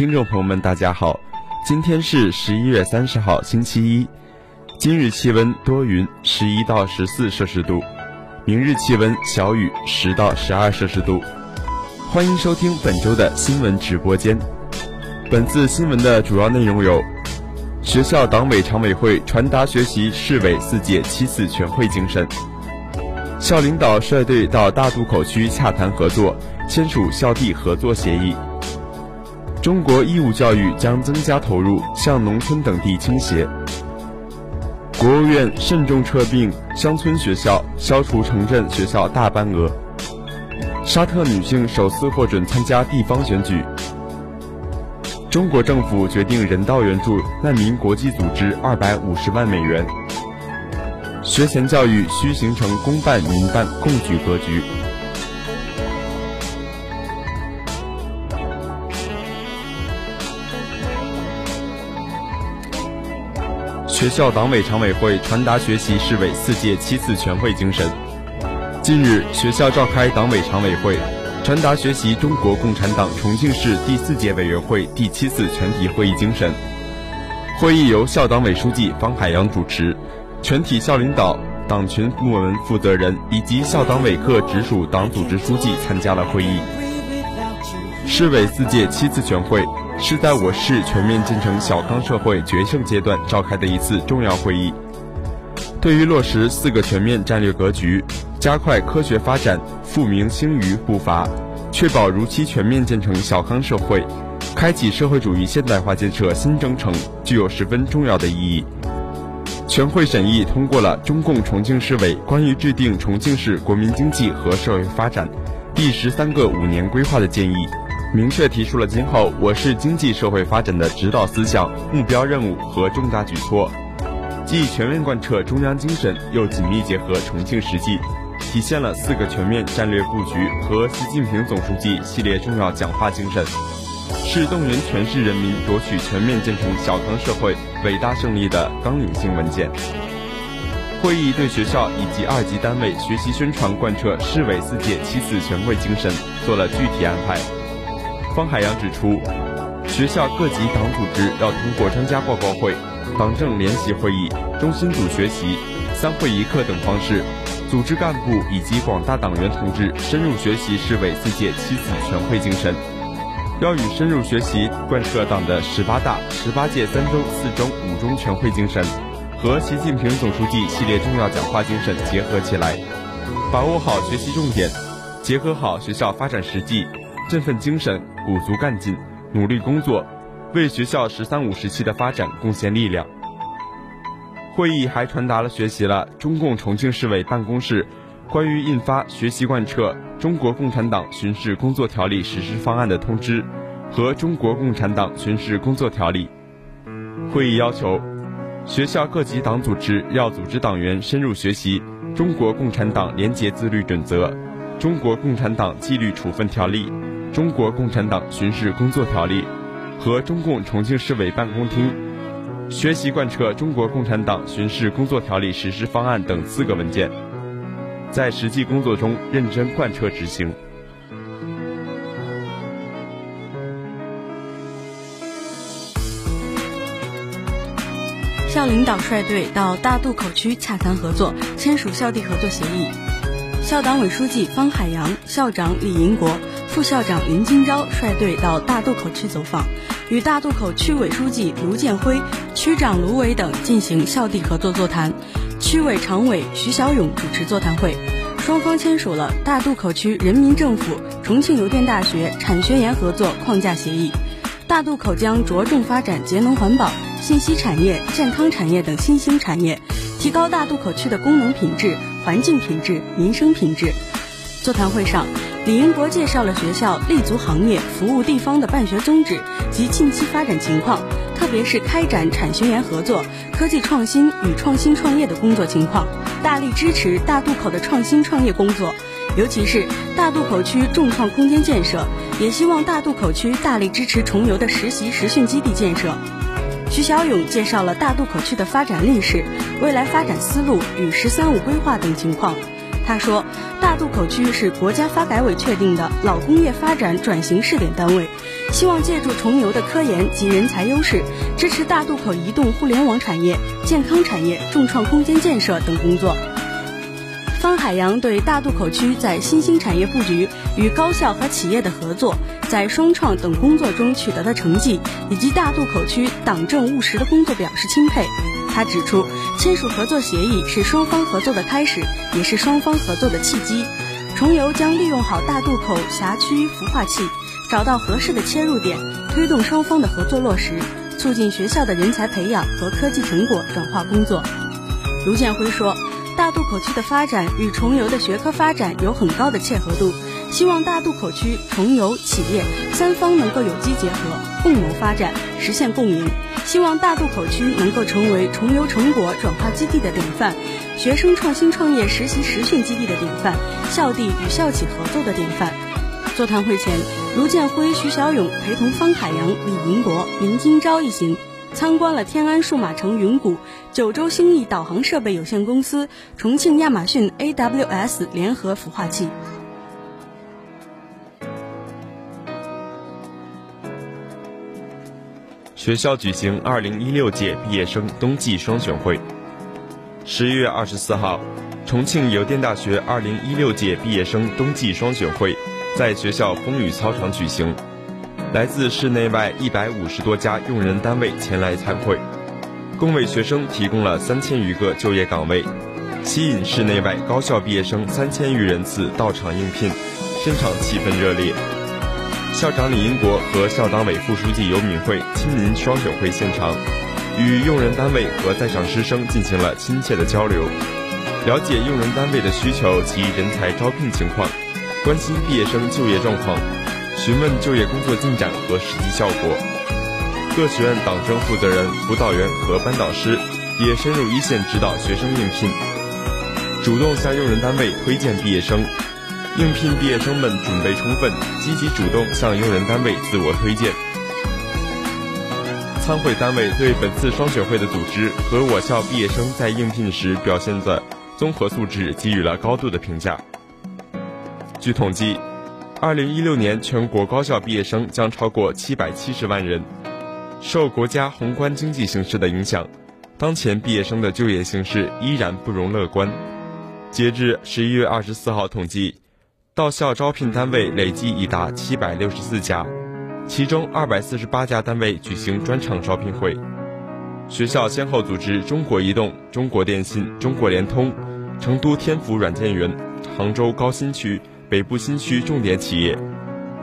听众朋友们，大家好，今天是十一月三十号，星期一。今日气温多云，十一到十四摄氏度；明日气温小雨，十到十二摄氏度。欢迎收听本周的新闻直播间。本次新闻的主要内容有：学校党委常委会传达学习市委四届七次全会精神；校领导率队到大渡口区洽谈合作，签署校地合作协议。中国义务教育将增加投入，向农村等地倾斜。国务院慎重撤并乡村学校，消除城镇学校大班额。沙特女性首次获准参加地方选举。中国政府决定人道援助难民国际组织二百五十万美元。学前教育需形成公办民办共举格局。学校党委常委会传达学习市委四届七次全会精神。近日，学校召开党委常委会，传达学习中国共产党重庆市第四届委员会第七次全体会议精神。会议由校党委书记方海洋主持，全体校领导、党群部门负责人以及校党委各直属党组织书记参加了会议。市委四届七次全会。是在我市全面建成小康社会决胜阶段召开的一次重要会议。对于落实“四个全面”战略格局，加快科学发展富民兴渔步伐，确保如期全面建成小康社会，开启社会主义现代化建设新征程，具有十分重要的意义。全会审议通过了中共重庆市委关于制定重庆市国民经济和社会发展第十三个五年规划的建议。明确提出了今后我市经济社会发展的指导思想、目标任务和重大举措，既全面贯彻中央精神，又紧密结合重庆实际，体现了四个全面战略布局和习近平总书记系列重要讲话精神，是动员全市人民夺取全面建成小康社会伟大胜利的纲领性文件。会议对学校以及二级单位学习宣传贯彻市委四届七次全会精神做了具体安排。方海洋指出，学校各级党组织要通过专家报告会、党政联席会议、中心组学习、三会一课等方式，组织干部以及广大党员同志深入学习市委四届七次全会精神，要与深入学习贯彻党的十八大、十八届三中、四中、五中全会精神和习近平总书记系列重要讲话精神结合起来，把握好学习重点，结合好学校发展实际。振奋精神，鼓足干劲，努力工作，为学校“十三五”时期的发展贡献力量。会议还传达了学习了中共重庆市委办公室关于印发《学习贯彻中国共产党巡视工作条例实施方案》的通知和《中国共产党巡视工作条例》。会议要求，学校各级党组织要组织党员深入学习《中国共产党廉洁自律准则》《中国共产党纪律处分条例》。中国共产党巡视工作条例和中共重庆市委办公厅学习贯彻中国共产党巡视工作条例实施方案等四个文件，在实际工作中认真贯彻执行。校领导率队到大渡口区洽谈合作，签署校地合作协议。校党委书记方海洋、校长李银国。副校长林金钊率队到大渡口区走访，与大渡口区委书记卢建辉、区长卢伟等进行校地合作座谈。区委常委徐小勇主持座谈会，双方签署了大渡口区人民政府、重庆邮电大学产学研合作框架协议。大渡口将着重发展节能环保、信息产业、健康产业等新兴产业，提高大渡口区的功能品质、环境品质、民生品质。座谈会上。李英国介绍了学校立足行业、服务地方的办学宗旨及近期发展情况，特别是开展产学研合作、科技创新与创新创业的工作情况，大力支持大渡口的创新创业工作，尤其是大渡口区重创空间建设，也希望大渡口区大力支持重游的实习实训基地建设。徐小勇介绍了大渡口区的发展历史、未来发展思路与“十三五”规划等情况。他说，大渡口区是国家发改委确定的老工业发展转型试点单位，希望借助重游的科研及人才优势，支持大渡口移动互联网产业、健康产业、重创空间建设等工作。方海洋对大渡口区在新兴产业布局、与高校和企业的合作、在双创等工作中取得的成绩，以及大渡口区党政务实的工作表示钦佩。他指出，签署合作协议是双方合作的开始，也是双方合作的契机。重游将利用好大渡口辖区孵化器，找到合适的切入点，推动双方的合作落实，促进学校的人才培养和科技成果转化工作。卢建辉说。大渡口区的发展与重游的学科发展有很高的切合度，希望大渡口区、重游、企业三方能够有机结合，共谋发展，实现共赢。希望大渡口区能够成为重游成果转化基地的典范，学生创新创业实习实训基地的典范，校地与校企合作的典范。座谈会前，卢建辉、徐小勇陪同方海洋、李银国、林金钊一行。参观了天安数码城云谷、九州兴义导航设备有限公司、重庆亚马逊 AWS 联合孵化器。学校举行二零一六届毕业生冬季双选会。十一月二十四号，重庆邮电大学二零一六届毕业生冬季双选会在学校风雨操场举行。来自市内外一百五十多家用人单位前来参会，共为学生提供了三千余个就业岗位，吸引市内外高校毕业生三千余人次到场应聘，现场气氛热烈。校长李英国和校党委副书记尤敏慧亲临双选会现场，与用人单位和在场师生进行了亲切的交流，了解用人单位的需求及人才招聘情况，关心毕业生就业状况。询问就业工作进展和实际效果，各学院党政负责人、辅导员和班导师也深入一线指导学生应聘，主动向用人单位推荐毕业生。应聘毕业生们准备充分，积极主动向用人单位自我推荐。参会单位对本次双选会的组织和我校毕业生在应聘时表现的综合素质给予了高度的评价。据统计。二零一六年全国高校毕业生将超过七百七十万人。受国家宏观经济形势的影响，当前毕业生的就业形势依然不容乐观。截至十一月二十四号统计，到校招聘单位累计已达七百六十四家，其中二百四十八家单位举行专场招聘会。学校先后组织中国移动、中国电信、中国联通、成都天府软件园、杭州高新区。北部新区重点企业、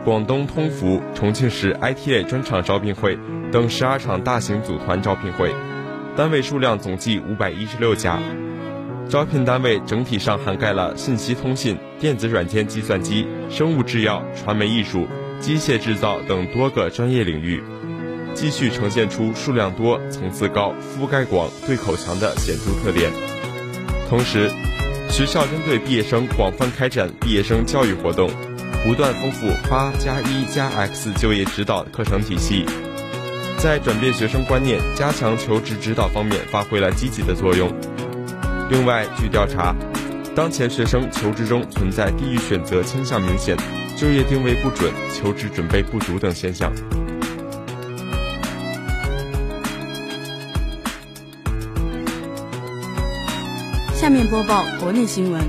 广东通福、重庆市 ITA 专场招聘会等十二场大型组团招聘会，单位数量总计五百一十六家。招聘单位整体上涵盖了信息通信、电子软件、计算机、生物制药、传媒艺术、机械制造等多个专业领域，继续呈现出数量多、层次高、覆盖广、对口强的显著特点。同时，学校针对毕业生广泛开展毕业生教育活动，不断丰富八加一加 X 就业指导课程体系，在转变学生观念、加强求职指导方面发挥了积极的作用。另外，据调查，当前学生求职中存在地域选择倾向明显、就业定位不准、求职准备不足等现象。下面播报国内新闻：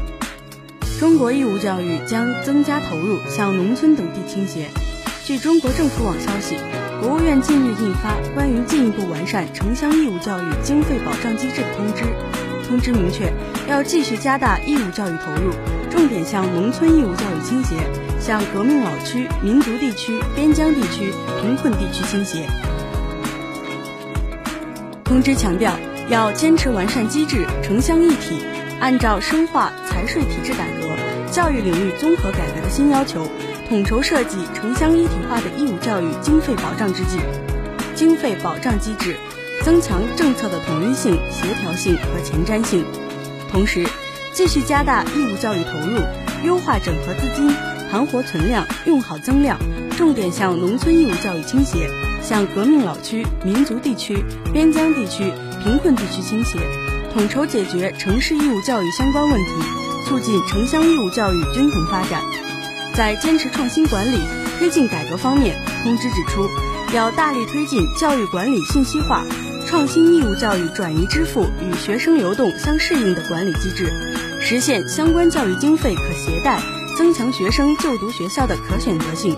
中国义务教育将增加投入，向农村等地倾斜。据中国政府网消息，国务院近日印发关于进一步完善城乡义务教育经费保障机制的通知。通知明确，要继续加大义务教育投入，重点向农村义务教育倾斜，向革命老区、民族地区、边疆地区、贫困地区倾斜。通知强调。要坚持完善机制，城乡一体，按照深化财税体制改革、教育领域综合改革的新要求，统筹设计城乡一体化的义务教育经费保障之际，经费保障机制，增强政策的统一性、协调性和前瞻性。同时，继续加大义务教育投入，优化整合资金，盘活存量，用好增量，重点向农村义务教育倾斜，向革命老区、民族地区、边疆地区。贫困地区倾斜，统筹解决城市义务教育相关问题，促进城乡义务教育均衡发展。在坚持创新管理、推进改革方面，通知指出，要大力推进教育管理信息化，创新义务教育转移支付与学生流动相适应的管理机制，实现相关教育经费可携带，增强学生就读学校的可选择性。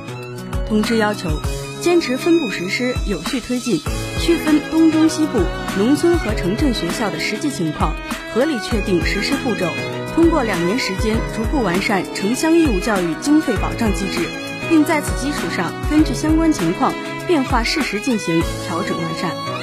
通知要求，坚持分步实施，有序推进，区分东中西部、农村和城镇学校的实际情况，合理确定实施步骤。通过两年时间，逐步完善城乡义务教育经费保障机制，并在此基础上，根据相关情况变化适时进行调整完善。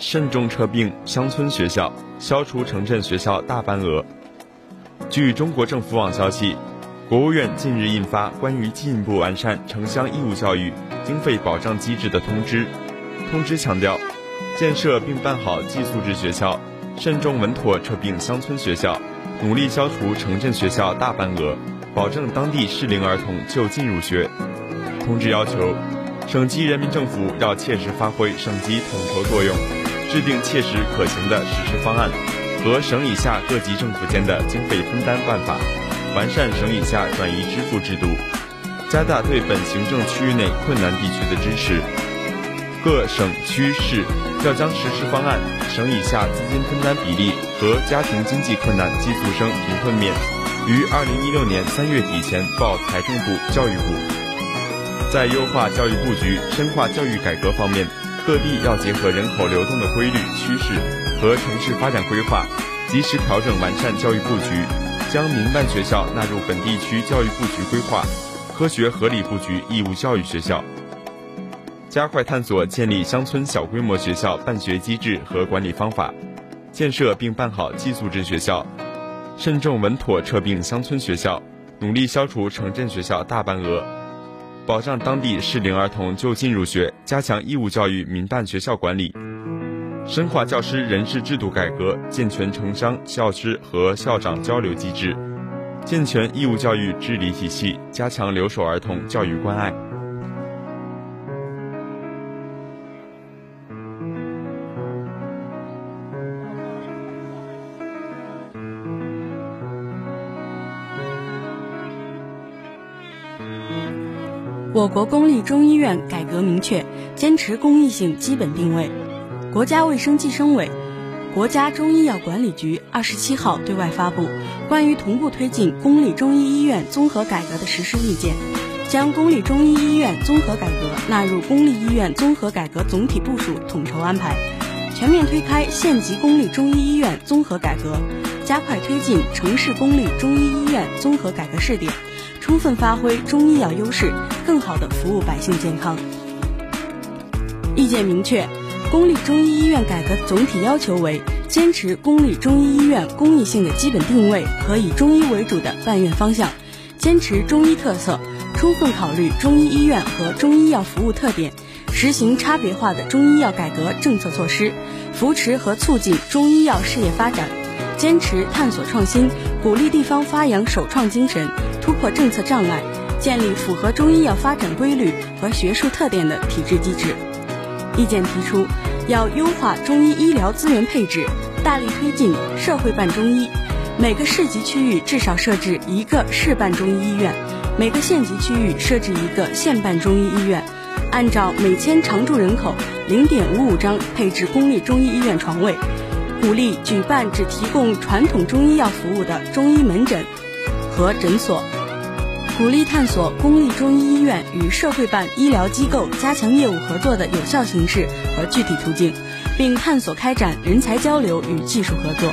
慎重撤并乡村学校，消除城镇学校大班额。据中国政府网消息，国务院近日印发关于进一步完善城乡义务教育经费保障机制的通知。通知强调，建设并办好寄宿制学校，慎重稳妥撤并乡村学校，努力消除城镇学校大班额，保证当地适龄儿童就近入学。通知要求。省级人民政府要切实发挥省级统筹作用，制定切实可行的实施方案和省以下各级政府间的经费分担办法，完善省以下转移支付制度，加大对本行政区域内困难地区的支持。各省区市要将实施方案、省以下资金分担比例和家庭经济困难寄宿生贫困面，于二零一六年三月底前报财政部、教育部。在优化教育布局、深化教育改革方面，各地要结合人口流动的规律趋势和城市发展规划，及时调整完善教育布局，将民办学校纳入本地区教育布局规划，科学合理布局义务教育学校，加快探索建立乡村小规模学校办学机制和管理方法，建设并办好寄宿制学校，慎重稳妥撤并乡村学校，努力消除城镇学校大班额。保障当地适龄儿童就近入学，加强义务教育民办学校管理，深化教师人事制度改革，健全城乡教师和校长交流机制，健全义务教育治理体系，加强留守儿童教育关爱。我国公立中医院改革明确，坚持公益性基本定位。国家卫生计生委、国家中医药管理局二十七号对外发布《关于同步推进公立中医医院综合改革的实施意见》，将公立中医医院综合改革纳入公立医院综合改革总体部署统筹安排，全面推开县级公立中医医院综合改革，加快推进城市公立中医医院综合改革试点。充分发挥中医药优势，更好地服务百姓健康。意见明确，公立中医医院改革总体要求为：坚持公立中医医院公益性的基本定位和以中医为主的办院方向，坚持中医特色，充分考虑中医医院和中医药服务特点，实行差别化的中医药改革政策措施，扶持和促进中医药事业发展，坚持探索创新，鼓励地方发扬首创精神。突破政策障碍，建立符合中医药发展规律和学术特点的体制机制。意见提出，要优化中医医疗资源配置，大力推进社会办中医。每个市级区域至少设置一个市办中医医院，每个县级区域设置一个县办中医医院。按照每千常住人口零点五五张配置公立中医医院床位，鼓励举办只提供传统中医药服务的中医门诊。和诊所，鼓励探索公立中医医院与社会办医疗机构加强业务合作的有效形式和具体途径，并探索开展人才交流与技术合作。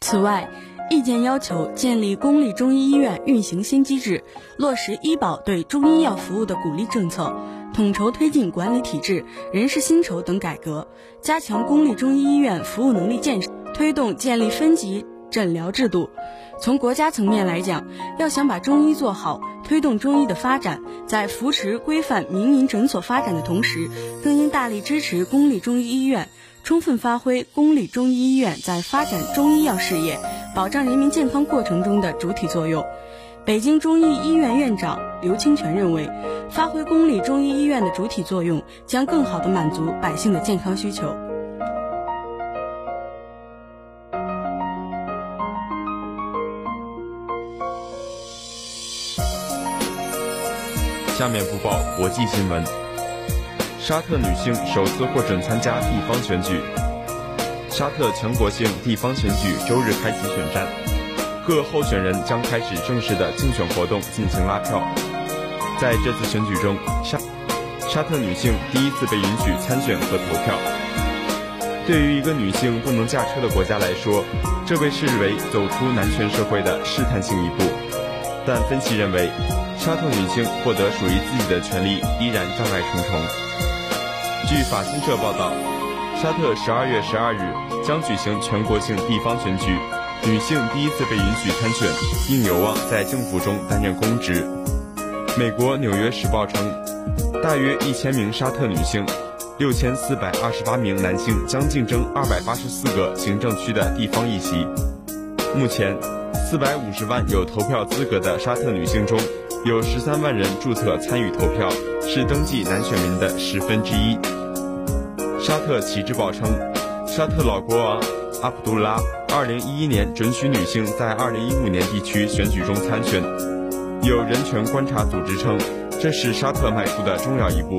此外，意见要求建立公立中医医院运行新机制，落实医保对中医药服务的鼓励政策，统筹推进管理体制、人事薪酬等改革，加强公立中医医院服务能力建设，推动建立分级诊疗制度。从国家层面来讲，要想把中医做好，推动中医的发展，在扶持规范民营诊所发展的同时，更应大力支持公立中医医院，充分发挥公立中医医院在发展中医药事业、保障人民健康过程中的主体作用。北京中医医院院长刘清泉认为，发挥公立中医医院的主体作用，将更好地满足百姓的健康需求。下面播报国际新闻：沙特女性首次获准参加地方选举。沙特全国性地方选举周日开启选战，各候选人将开始正式的竞选活动进行拉票。在这次选举中，沙沙特女性第一次被允许参选和投票。对于一个女性不能驾车的国家来说，这被视为走出男权社会的试探性一步。但分析认为。沙特女性获得属于自己的权利依然障碍重重。据法新社报道，沙特十二月十二日将举行全国性地方选举，女性第一次被允许参选，并有望在政府中担任公职。美国《纽约时报》称，大约一千名沙特女性、六千四百二十八名男性将竞争二百八十四个行政区的地方议席。目前，四百五十万有投票资格的沙特女性中，有十三万人注册参与投票，是登记男选民的十分之一。沙特《旗帜报》称，沙特老国王阿卜杜拉二零一一年准许女性在二零一五年地区选举中参选。有人权观察组织称，这是沙特迈出的重要一步，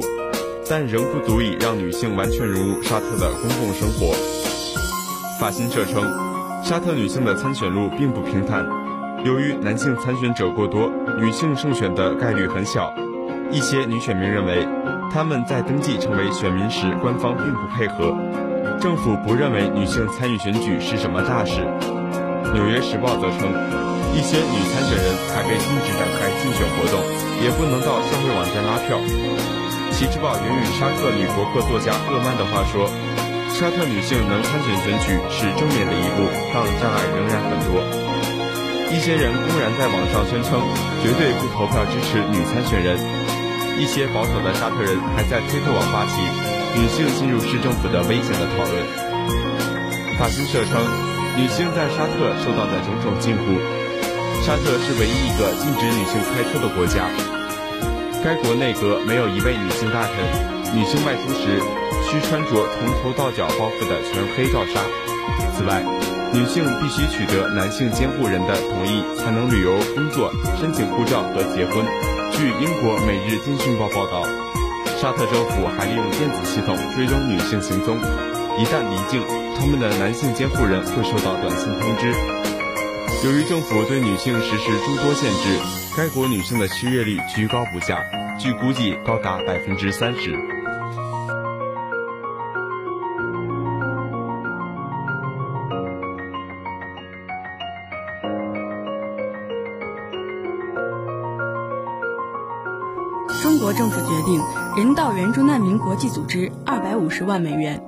但仍不足以让女性完全融入沙特的公共生活。法新社称，沙特女性的参选路并不平坦。由于男性参选者过多，女性胜选的概率很小。一些女选民认为，他们在登记成为选民时，官方并不配合，政府不认为女性参与选举是什么大事。《纽约时报》则称，一些女参选人还被禁止展开竞选活动，也不能到社会网站拉票。《旗帜报》援引沙特女博客作家厄曼的话说：“沙特女性能参选选举是正面的一步，但障碍仍然很多。”一些人公然在网上宣称绝对不投票支持女参选人，一些保守的沙特人还在推特网发起女性进入市政府的危险的讨论。法新社称，女性在沙特受到的种种禁锢。沙特是唯一一个禁止女性开车的国家，该国内阁没有一位女性大臣，女性外出时需穿着从头到脚包覆的全黑罩纱。此外，女性必须取得男性监护人的同意才能旅游、工作、申请护照和结婚。据英国《每日电讯报》报道，沙特政府还利用电子系统追踪女性行踪，一旦离境，他们的男性监护人会收到短信通知。由于政府对女性实施诸多限制，该国女性的失业率居高不下，据估计高达百分之三十。中国政府决定人道援助难民国际组织二百五十万美元。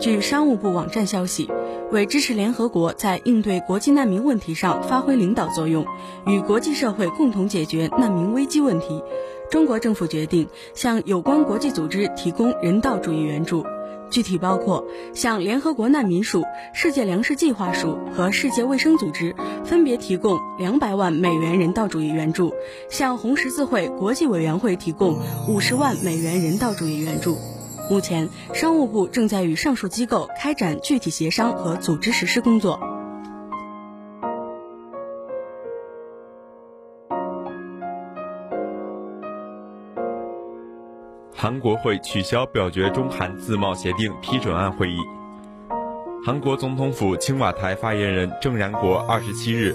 据商务部网站消息，为支持联合国在应对国际难民问题上发挥领导作用，与国际社会共同解决难民危机问题，中国政府决定向有关国际组织提供人道主义援助。具体包括向联合国难民署、世界粮食计划署和世界卫生组织分别提供两百万美元人道主义援助，向红十字会国际委员会提供五十万美元人道主义援助。目前，商务部正在与上述机构开展具体协商和组织实施工作。韩国会取消表决中韩自贸协定批准案会议。韩国总统府青瓦台发言人郑然国二十七日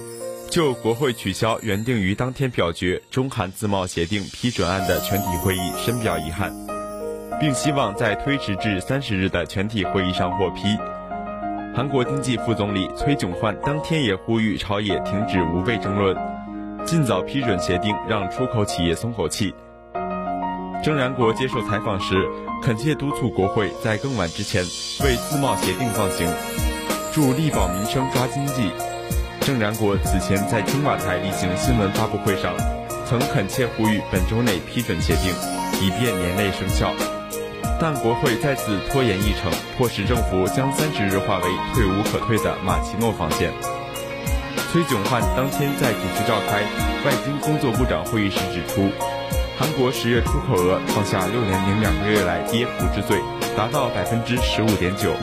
就国会取消原定于当天表决中韩自贸协定批准案的全体会议深表遗憾，并希望在推迟至三十日的全体会议上获批。韩国经济副总理崔炯焕当天也呼吁朝野停止无谓争论，尽早批准协定，让出口企业松口气。郑然国接受采访时，恳切督促国会在更晚之前为自贸协定放行，助力保民生、抓经济。郑然国此前在青瓦台例行新闻发布会上，曾恳切呼吁本周内批准协定，以便年内生效。但国会再次拖延议程，迫使政府将三十日化为退无可退的马奇诺防线。崔炯焕当天在主持召开外经工作部长会议时指出，韩国十月出口额创下六年零两个月来跌幅之最，达到百分之十五点九。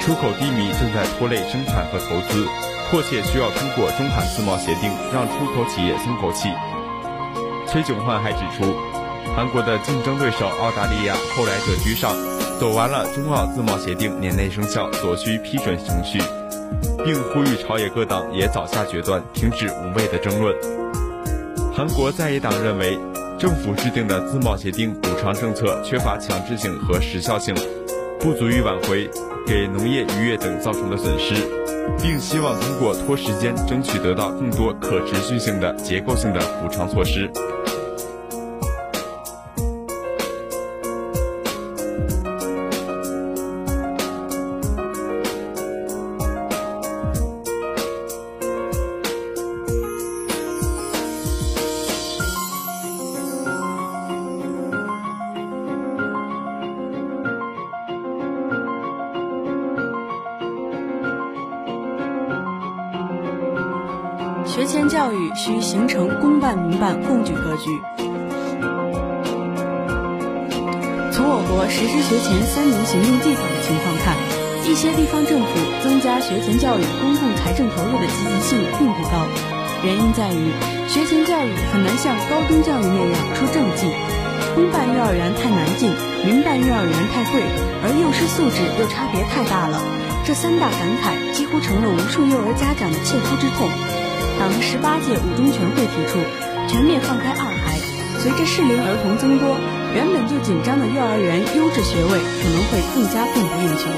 出口低迷正在拖累生产和投资，迫切需要通过中韩自贸协定让出口企业松口气。崔炯焕还指出，韩国的竞争对手澳大利亚后来者居上，走完了中澳自贸协定年内生效所需批准程序，并呼吁朝野各党也早下决断，停止无谓的争论。韩国在野党认为，政府制定的自贸协定补偿政策缺乏强制性和时效性，不足以挽回。给农业、渔业等造成的损失，并希望通过拖时间争取得到更多可持续性的结构性的补偿措施。教育需形成公办民办共举格局。从我国实施学前三年行动计划的情况看，一些地方政府增加学前教育公共财政投入的积极性并不高。原因在于，学前教育很难像高中教育那样出政绩。公办幼儿园太难进，民办幼儿园太贵，而幼师素质又差别太大了。这三大感慨几乎成了无数幼儿家长的切肤之痛。党十八届五中全会提出全面放开二孩，随着适龄儿童增多，原本就紧张的幼儿园优质学位可能会更加供不应求。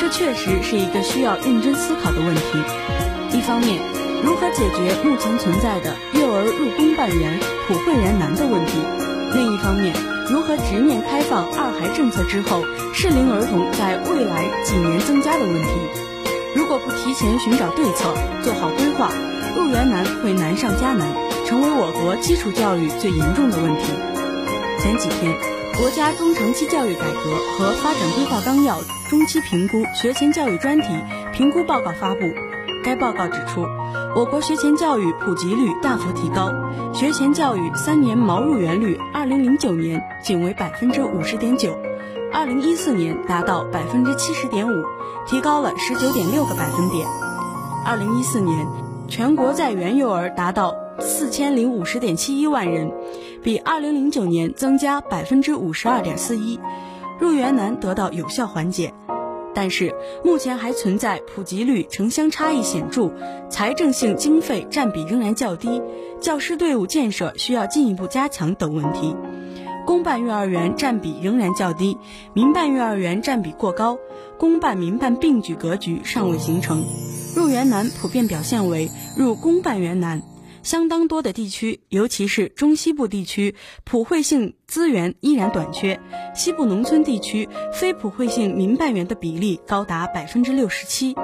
这确实是一个需要认真思考的问题。一方面，如何解决目前存在的幼儿入公办园普惠园难的问题；另一方面，如何直面开放二孩政策之后适龄儿童在未来几年增加的问题。如果不提前寻找对策，做好规划。入园难会难上加难，成为我国基础教育最严重的问题。前几天，国家中长期教育改革和发展规划纲要中期评估学前教育专题评估报告发布。该报告指出，我国学前教育普及率大幅提高，学前教育三年毛入园率，二零零九年仅为百分之五十点九，二零一四年达到百分之七十点五，提高了十九点六个百分点。二零一四年。全国在园幼儿达到四千零五十点七一万人，比二零零九年增加百分之五十二点四一，入园难得到有效缓解。但是目前还存在普及率城乡差异显著、财政性经费占比仍然较低、教师队伍建设需要进一步加强等问题。公办幼儿园占比仍然较低，民办幼儿园占比过高，公办民办并举格局尚未形成。入园难普遍表现为入公办园难，相当多的地区，尤其是中西部地区，普惠性资源依然短缺。西部农村地区非普惠性民办园的比例高达百分之六十七。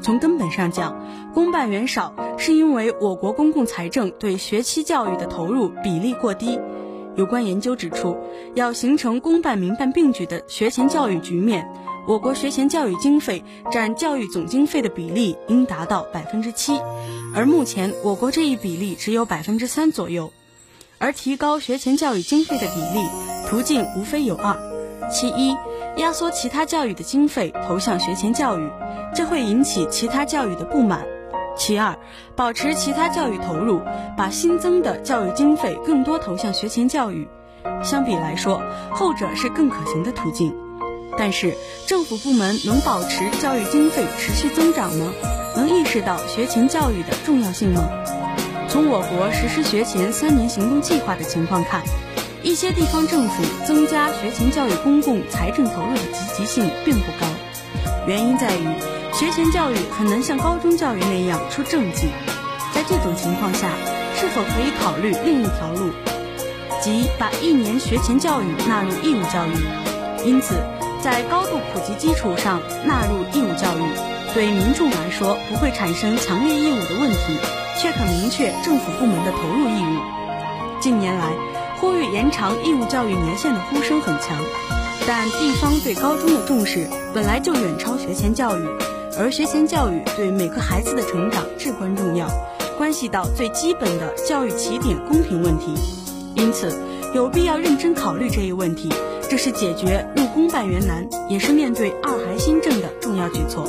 从根本上讲，公办园少是因为我国公共财政对学期教育的投入比例过低。有关研究指出，要形成公办民办并举的学前教育局面。我国学前教育经费占教育总经费的比例应达到百分之七，而目前我国这一比例只有百分之三左右。而提高学前教育经费的比例途径无非有二：其一，压缩其他教育的经费投向学前教育，这会引起其他教育的不满；其二，保持其他教育投入，把新增的教育经费更多投向学前教育。相比来说，后者是更可行的途径。但是，政府部门能保持教育经费持续增长吗？能意识到学前教育的重要性吗？从我国实施学前三年行动计划的情况看，一些地方政府增加学前教育公共财政投入的积极性并不高。原因在于，学前教育很难像高中教育那样出政绩。在这种情况下，是否可以考虑另一条路，即把一年学前教育纳入义务教育？因此。在高度普及基础上纳入义务教育，对民众来说不会产生强烈义务的问题，却可明确政府部门的投入义务。近年来，呼吁延长义务教育年限的呼声很强，但地方对高中的重视本来就远超学前教育，而学前教育对每个孩子的成长至关重要，关系到最基本的教育起点公平问题，因此有必要认真考虑这一问题。这是解决入公办园难，也是面对二孩新政的重要举措。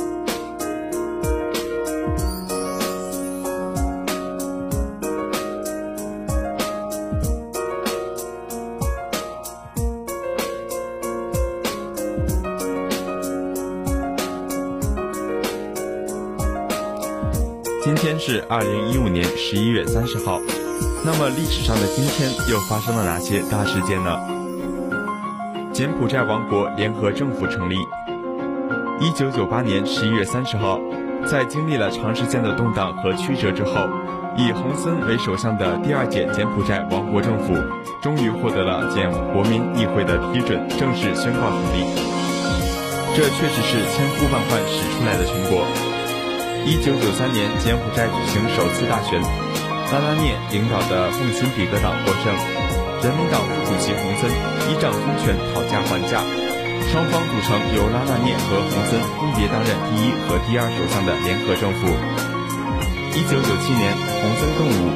今天是二零一五年十一月三十号，那么历史上的今天又发生了哪些大事件呢？柬埔寨王国联合政府成立。一九九八年十一月三十号，在经历了长时间的动荡和曲折之后，以洪森为首相的第二届柬埔寨王国政府终于获得了柬国民议会的批准，正式宣告成立。这确实是千呼万唤始出来的成果。一九九三年，柬埔寨举行首次大选，拉拉涅领导的奉辛比格党获胜。人民党副主席洪森依仗军权讨价还价，双方组成由拉纳涅和洪森分别担任第一和第二首相的联合政府。一九九七年，洪森动武，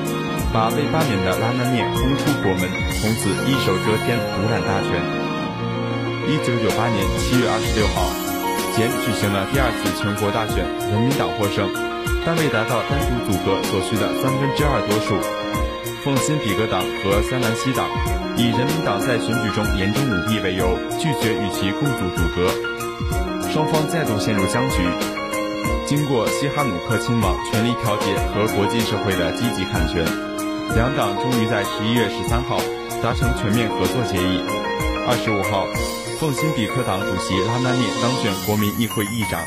把被罢免的拉纳涅轰出国门，从此一手遮天，独揽大权。一九九八年七月二十六号，柬举行了第二次全国大选，人民党获胜，但未达到单独组阁所需的三分之二多数。奉辛比格党和三兰西党以人民党在选举中严重舞弊为由，拒绝与其共组组阁，双方再度陷入僵局。经过西哈努克亲王全力调解和国际社会的积极斡旋，两党终于在十一月十三号达成全面合作协议。二十五号，奉辛比克党主席拉纳涅当选国民议会议长。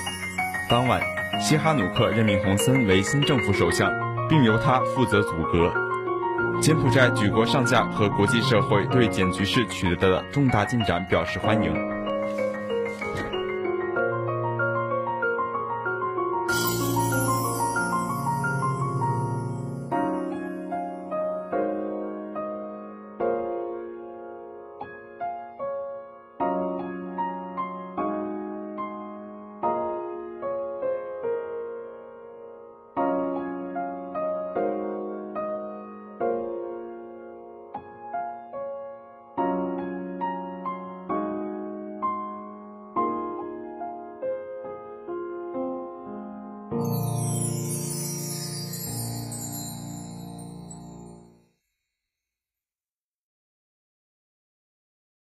当晚，西哈努克任命洪森为新政府首相，并由他负责组阁。柬埔寨举国上下和国际社会对柬局势取得的重大进展表示欢迎。